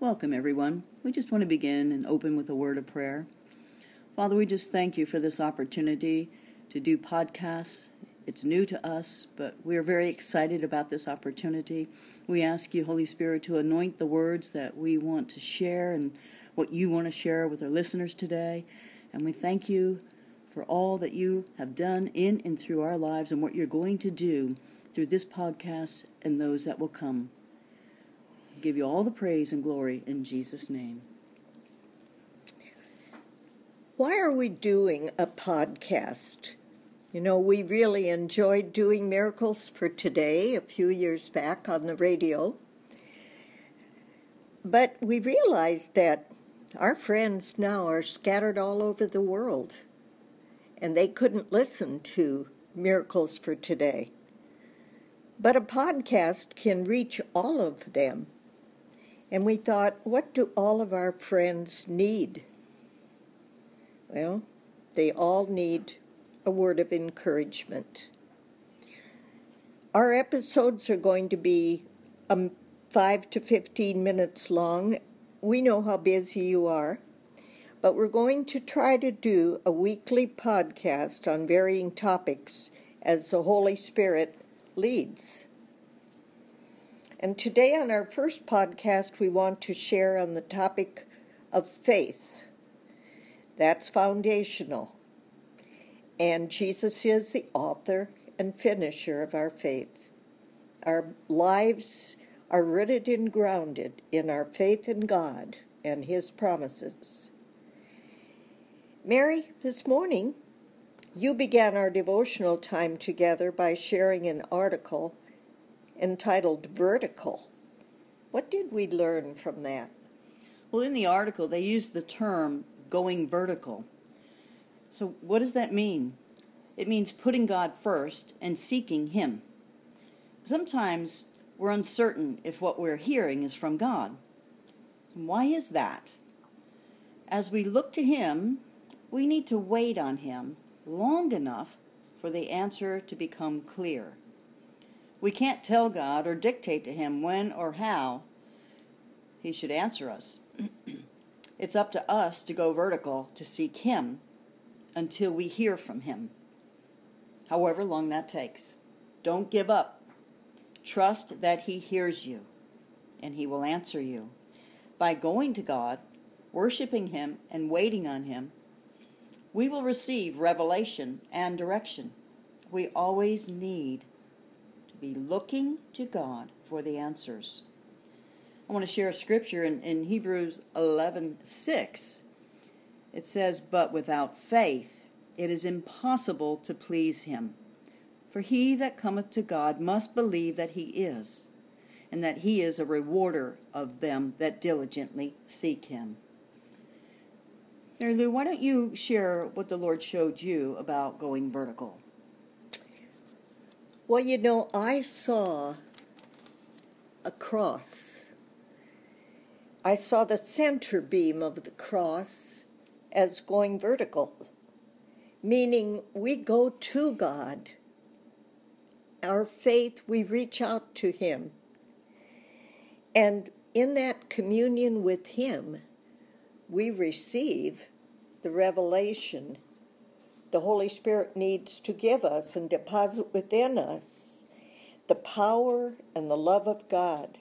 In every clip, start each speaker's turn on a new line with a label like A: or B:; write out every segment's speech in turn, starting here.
A: Welcome, everyone. We just want to begin and open with a word of prayer. Father, we just thank you for this opportunity to do podcasts. It's new to us, but we're very excited about this opportunity. We ask you, Holy Spirit, to anoint the words that we want to share and what you want to share with our listeners today. And we thank you for all that you have done in and through our lives and what you're going to do through this podcast and those that will come give you all the praise and glory in Jesus' name.
B: Why are we doing a podcast? You know, we really enjoyed doing Miracles for Today a few years back on the radio. But we realized that our friends now are scattered all over the world and they couldn't listen to Miracles for Today. But a podcast can reach all of them. And we thought, what do all of our friends need? Well, they all need a word of encouragement. Our episodes are going to be um, 5 to 15 minutes long. We know how busy you are, but we're going to try to do a weekly podcast on varying topics as the Holy Spirit leads. And today, on our first podcast, we want to share on the topic of faith. That's foundational. And Jesus is the author and finisher of our faith. Our lives are rooted and grounded in our faith in God and His promises. Mary, this morning, you began our devotional time together by sharing an article entitled Vertical. What did we learn from that?
A: Well, in the article, they used the term going vertical. So, what does that mean? It means putting God first and seeking Him. Sometimes we're uncertain if what we're hearing is from God. Why is that? As we look to Him, we need to wait on Him long enough for the answer to become clear. We can't tell God or dictate to Him when or how He should answer us. it's up to us to go vertical to seek Him until we hear from Him, however long that takes. Don't give up. Trust that He hears you and He will answer you. By going to God, worshiping Him, and waiting on Him, we will receive revelation and direction. We always need be looking to God for the answers. I want to share a scripture in, in Hebrews 11 6. It says, But without faith it is impossible to please him. For he that cometh to God must believe that he is, and that he is a rewarder of them that diligently seek him. Mary Lou, why don't you share what the Lord showed you about going vertical?
B: Well, you know, I saw a cross. I saw the center beam of the cross as going vertical, meaning we go to God. Our faith, we reach out to Him. And in that communion with Him, we receive the revelation the Holy Spirit needs to give us and deposit within us the power and the love of God.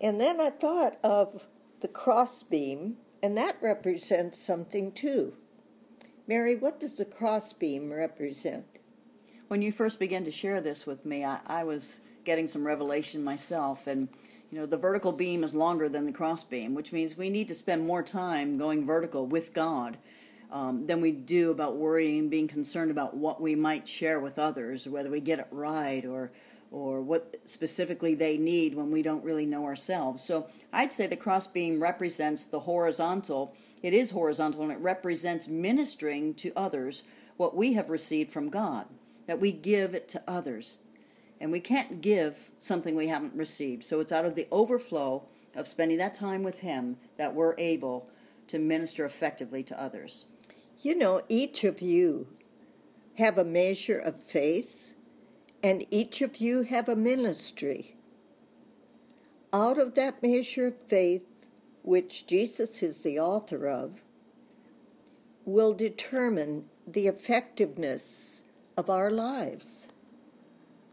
B: And then I thought of the crossbeam, and that represents something too. Mary, what does the crossbeam represent?
A: When you first began to share this with me, I, I was getting some revelation myself, and you know the vertical beam is longer than the crossbeam, which means we need to spend more time going vertical with God um, than we do about worrying, being concerned about what we might share with others, whether we get it right, or or what specifically they need when we don't really know ourselves. So I'd say the crossbeam represents the horizontal. It is horizontal and it represents ministering to others what we have received from God, that we give it to others. And we can't give something we haven't received. So it's out of the overflow of spending that time with Him that we're able to minister effectively to others.
B: You know, each of you have a measure of faith, and each of you have a ministry. out of that measure of faith, which Jesus is the author of, will determine the effectiveness of our lives.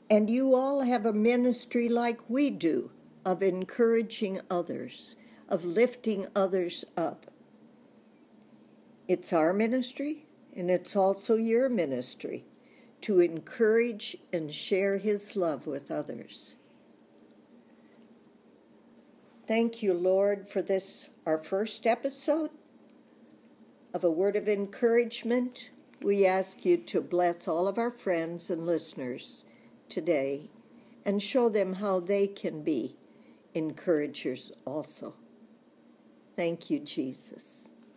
B: And you all have a ministry like we do of encouraging others, of lifting others up. It's our ministry, and it's also your ministry to encourage and share His love with others. Thank you, Lord, for this, our first episode of a word of encouragement. We ask you to bless all of our friends and listeners today and show them how they can be encouragers also. Thank you, Jesus.